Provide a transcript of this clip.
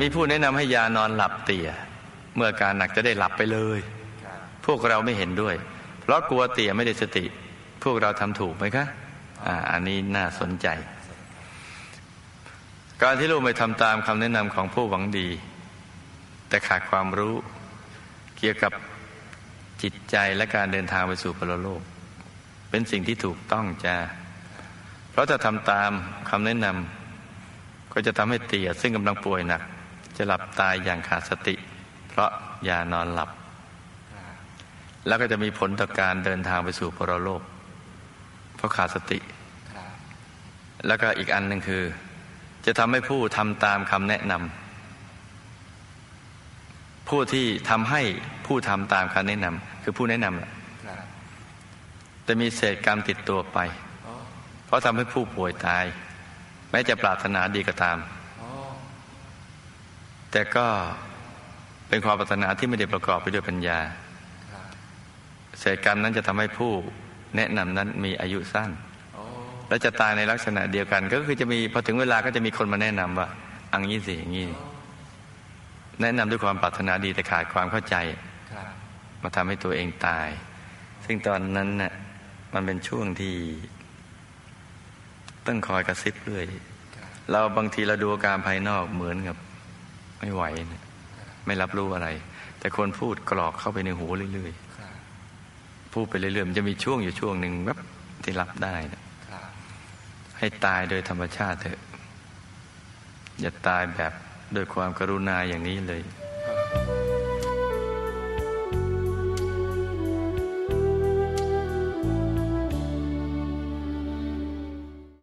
มีผู้แนะนำให้ยานอนหลับเตี่ย เมื่อการหนักจะได้หลับไปเลย พวกเราไม่เห็นด้วย เพราะกลัวเตี่ยไม่ได้สติ พวกเราทำถูกไหมคะอ่าอันนี้น่าสนใจ การที่ลูกไม่ทำตามคำแนะนำของผู้หวังดี แต่ขาดความรู้ เกี่ยวกับจิตใจและการเดินทางไปสู่พรโลก เป็นสิ่งที่ถูกต้องจ้าเพราะถ้าทำตามคำแนะนำก็จะทำให้เตียซึ่งกำลังป่วยหนัก จะหลับตายอย่างขาดสติ เพราะยานอนหลับ แล้วก็จะมีผลต่อการเดินทางไปสู่พรโลก เพราะขาดสติ แล้วก็อีกอันหนึ่งคือ จะทำให้ผู้ทำตามคำแนะนำผู้ที่ทำให้ผู้ทำตามคำแนะนำคือผู้แนะนำแต่มีเศษกรรมติดตัวไป เพราะทำให้ผู้ป่วยตาย แม้จะปรารถนาดีก็ตาม แต่ก็เป็นความปรารถนาที่ไม่ได้ประกอบไปด้วยปัญญาเศษกรรมนั้นจะทำให้ผู้แนะนำนั้นมีอายุสั้น และจะตายในลักษณะเดียวกัน ก็คือจะมีพอถึงเวลาก็จะมีคนมาแนะนำว่าอังนี้สิอย่างนี้แนะนำด้วยความปรารถนาดีแต่ขาดความเข้าใจ มาทำให้ตัวเองตาย ซึ่งตอนนั้นน่ะมันเป็นช่วงที่ต้องคอยกระซิบเรื่อยเราบางทีเราดูอาการภายนอกเหมือนกับ ไม่ไหวนะไม่รับรู้อะไร แต่คนพูดกรอกเข้าไปในหูเรื่อยๆพูดไปเรื่อยๆมันจะมีช่วงอยู่ช่วงหนึ่งแบบที่รับได้นะให้ตายโดยธรรมชาติเถอะ อย่าตายแบบโดยความกรุณาอย่างนี้เลย